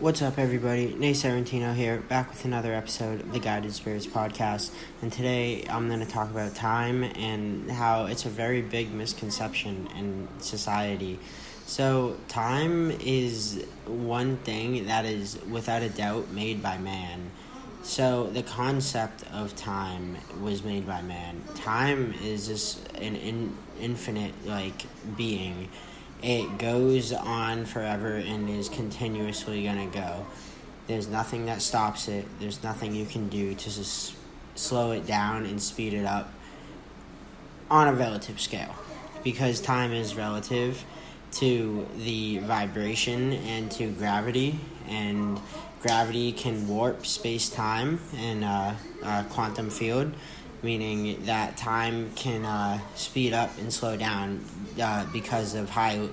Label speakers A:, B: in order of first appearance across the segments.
A: What's up, everybody? Nate Serrentino here, back with another episode of the Guided Spirits podcast. And today I'm going to talk about time and how it's a very big misconception in society. So, time is one thing that is without a doubt made by man. So, the concept of time was made by man. Time is just an in, infinite, like, being it goes on forever and is continuously going to go. There's nothing that stops it. There's nothing you can do to just slow it down and speed it up on a relative scale because time is relative to the vibration and to gravity and gravity can warp space-time and a, a quantum field meaning that time can uh, speed up and slow down uh, because of high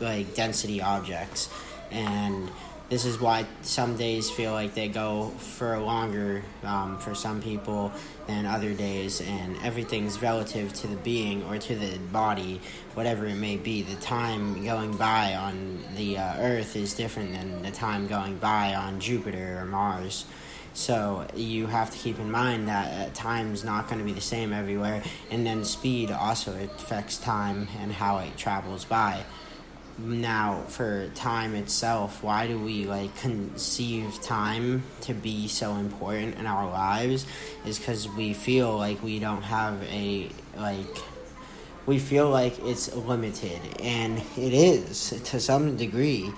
A: like density objects. And this is why some days feel like they go for longer um, for some people than other days. And everything's relative to the being or to the body whatever it may be. The time going by on the uh, earth is different than the time going by on jupiter or mars so you have to keep in mind that uh, time is not going to be the same everywhere, and then speed also affects time and how it travels by. Now, for time itself, why do we like conceive time to be so important in our lives? Is because we feel like we don't have a like we feel like it's limited, and it is to some degree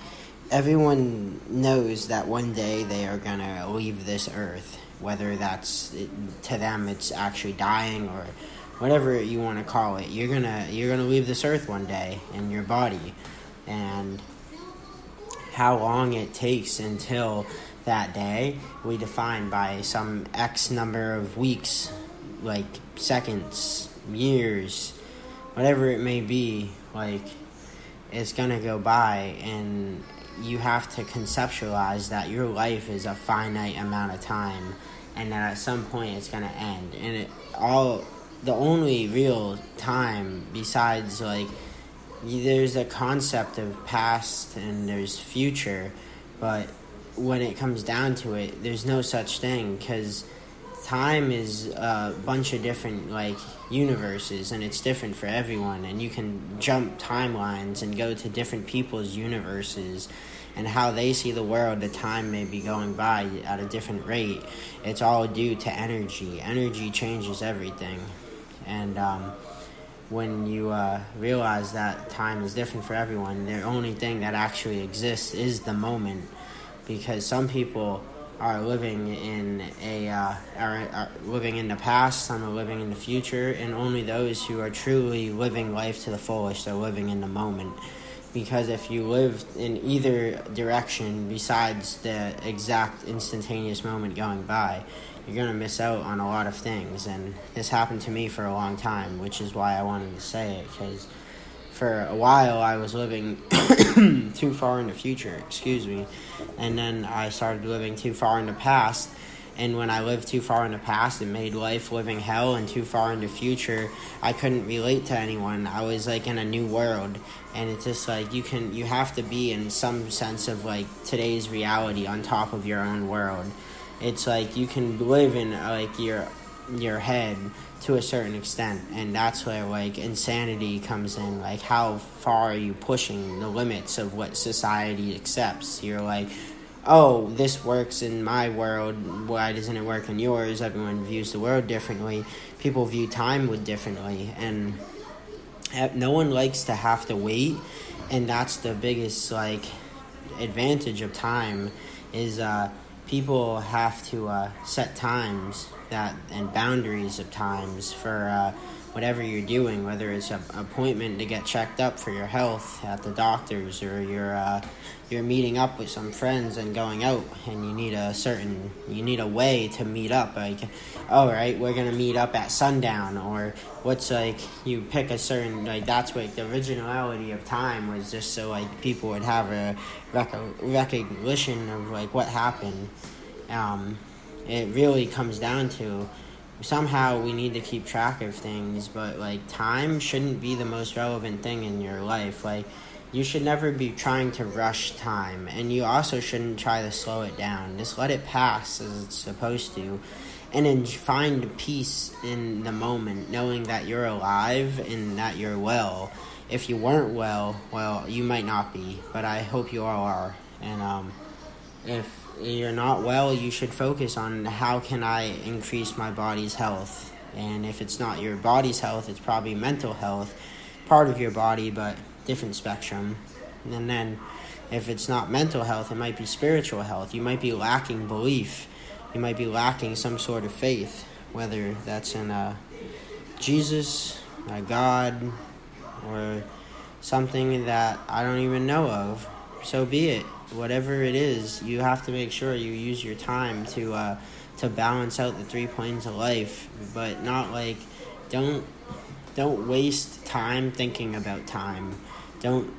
A: everyone knows that one day they are going to leave this earth, whether that's to them it's actually dying or whatever you want to call it. You're going to you're going to leave this earth one day in your body and how long it takes until that day we define by some x number of weeks like seconds, years, whatever it may be, like it's to go by and you have to conceptualize that your life is a finite amount of time and that at some point it's going to end. And it all the only real time besides like there's a concept of past and there's future but when it comes down to it there's no such thing because time is a bunch of different like universes and it's different for everyone and you can jump timelines and go to different people's universes and how they see the world the time may be going by at a different rate. It's all due to energy. Energy changes everything. And um, when you uh, realize that time is different for everyone the only thing that actually exists is the moment. Because some people are living in a uh, are, are living in the past, some are living in the future, and only those who are truly living life to the fullest are living in the moment. Because if you live in either direction besides the exact instantaneous moment going by, you're going to miss out on a lot of things. And this happened to me for a long time, which is why I wanted to say it, because for a while I was living too far in the future, excuse me, and then I started living too far in the past. And when I lived too far in the past, it made life living hell, and too far in the future, I couldn't relate to anyone. I was like in a new world, and it's just like you can, you have to be in some sense of like today's reality on top of your own world. It's like you can live in like your your head to a certain extent. And that's where like insanity comes in. Like how far are you pushing the limits of what society accepts? You're like oh this works in my world. Why doesn't it work in yours? Everyone views the world differently. People view time with differently. And no one likes to have to wait. And that's the biggest like advantage of time is uh people have to uh, set times that and boundaries of times for uh, whatever you're doing, whether it's an appointment to get checked up for your health at the doctor's, or you're uh, you're meeting up with some friends and going out, and you need a certain you need a way to meet up. Like, all right, we're gonna meet up at sundown, or what's like you pick a certain like that's what the originality of time was just so like people would have a rec- recognition of like what happened. Um, it really comes down to somehow we need to keep track of things, but like time shouldn't be the most relevant thing in your life. Like you should never be trying to rush time, and you also shouldn't try to slow it down. Just let it pass as it's supposed to, and then find peace in the moment, knowing that you're alive and that you're well. If you weren't well, well, you might not be, but I hope you all are. And um, if you're not well, you should focus on how can I increase my body's health. And if it's not your body's health, it's probably mental health, part of your body, but different spectrum. And then if it's not mental health, it might be spiritual health. You might be lacking belief. You might be lacking some sort of faith, whether that's in uh, Jesus, a God, or something that I don't even know of. So be it. Whatever it is, you have to make sure you use your time to uh, to balance out the three planes of life, but not like don't don't waste time thinking about time. Don't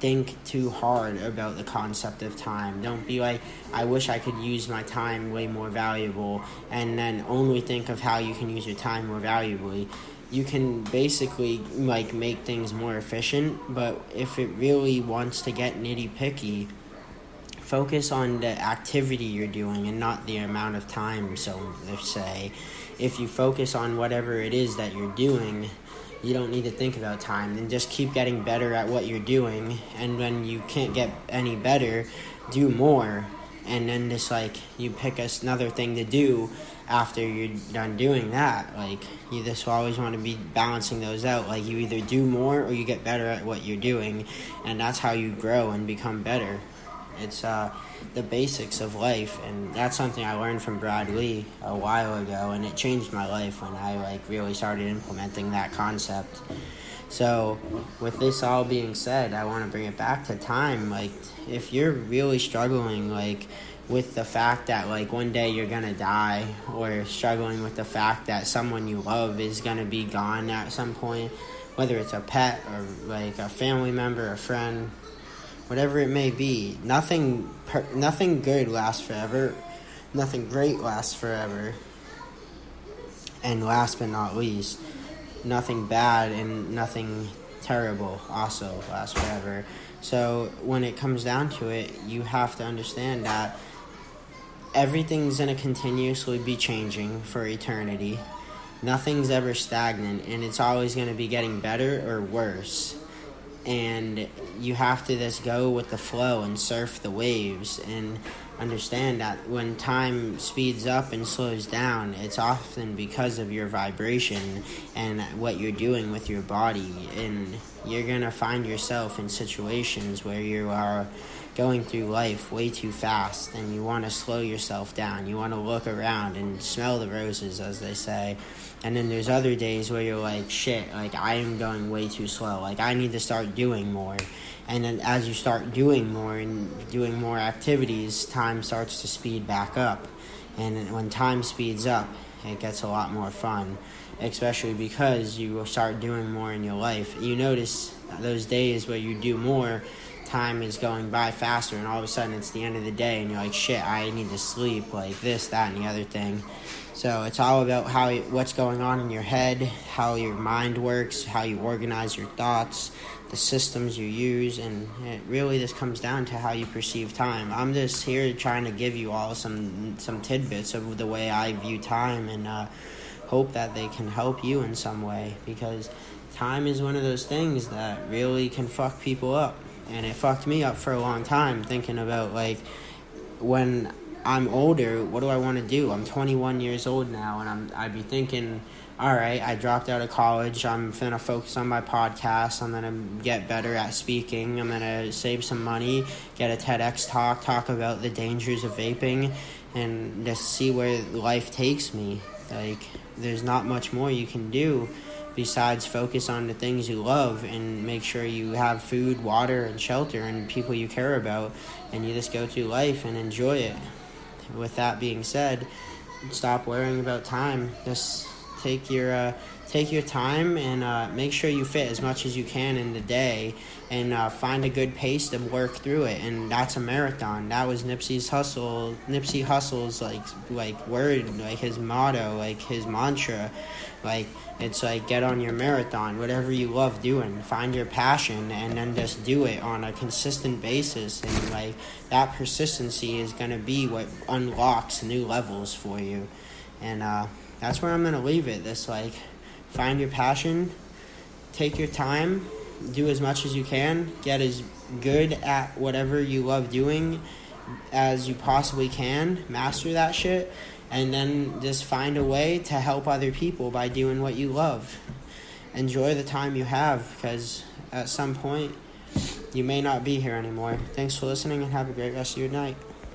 A: think too hard about the concept of time. Don't be like, I wish I could use my time way more valuable, and then only think of how you can use your time more valuably. You can basically like make things more efficient, but if it really wants to get nitty picky, focus on the activity you're doing and not the amount of time. So, let's say, if you focus on whatever it is that you're doing, you don't need to think about time. And just keep getting better at what you're doing. And when you can't get any better do more. And then just like you pick another thing to do after you're done doing that. Like you just always want to be balancing those out. Like you either do more or you get better at what you're doing. And that's how you grow and become better it's uh, the basics of life, and that's something I learned from Brad Lea a while ago, and it changed my life when I like really started implementing that concept. So, with this all being said, I want to bring it back to time. Like, if you're really struggling, like, with the fact that, like, one day you're gonna die, or struggling with the fact that someone you love is gonna be gone at some point, whether it's a pet or, like, a family member, a friend, whatever it may be. Nothing, per, nothing good lasts forever. Nothing great lasts forever. And last but not least, nothing bad and nothing terrible also lasts forever. So when it comes down to it, you have to understand that everything's going to continuously be changing for eternity. Nothing's ever stagnant, and it's always going to be getting better or worse and you have to just go with the flow and surf the waves and understand that when time speeds up and slows down it's often because of your vibration and what you're doing with your body. And you're going to find yourself in situations where you are going through life way too fast and you want to slow yourself down. You want to look around and smell the roses, as they say. And then there's other days where you're like, shit, like I am going way too slow. Like I need to start doing more. And then as you start doing more and doing more activities, time starts to speed back up. And when time speeds up, it gets a lot more fun, especially because you start doing more in your life. You notice those days where you do more time is going by faster and all of a sudden it's the end of the day and you're like shit i need to sleep like this that and the other thing. So it's all about how what's going on in your head how your mind works how you organize your thoughts the systems you use and it really this comes down to how you perceive time. I'm just here trying to give you all some some tidbits of the way i view time and uh, hope that they can help you in some way because time is one of those things that really can fuck people up and it fucked me up for a long time thinking about like when I'm older, what do I want to do? I'm 21 years old now, and I'm I'd be thinking, all right, I dropped out of college. I'm gonna focus on my podcast. I'm gonna get better at speaking. I'm gonna save some money, get a TEDx talk, talk about the dangers of vaping, and just see where life takes me. Like, there's not much more you can do besides focus on the things you love and make sure you have food, water, and shelter and people you care about, and you just go through life and enjoy it. With that being said, stop worrying about time. Just take your uh, take your time and uh, make sure you fit as much as you can in the day and uh, find a good pace to work through it. And that's a marathon. That was Nipsey's Hussle Nipsey Hussle's like like word like his motto like his mantra. Like it's like get on your marathon whatever you love doing. Find your passion and then just do it on a consistent basis. And like that persistency is going to be what unlocks new levels for you. And uh, that's where i'm going to leave it this like find your passion, take your time, do as much as you can, get as good at whatever you love doing as you possibly can, master that shit, and then just find a way to help other people by doing what you love. Enjoy the time you have because at some point you may not be here anymore. Thanks for listening and have a great rest of your night.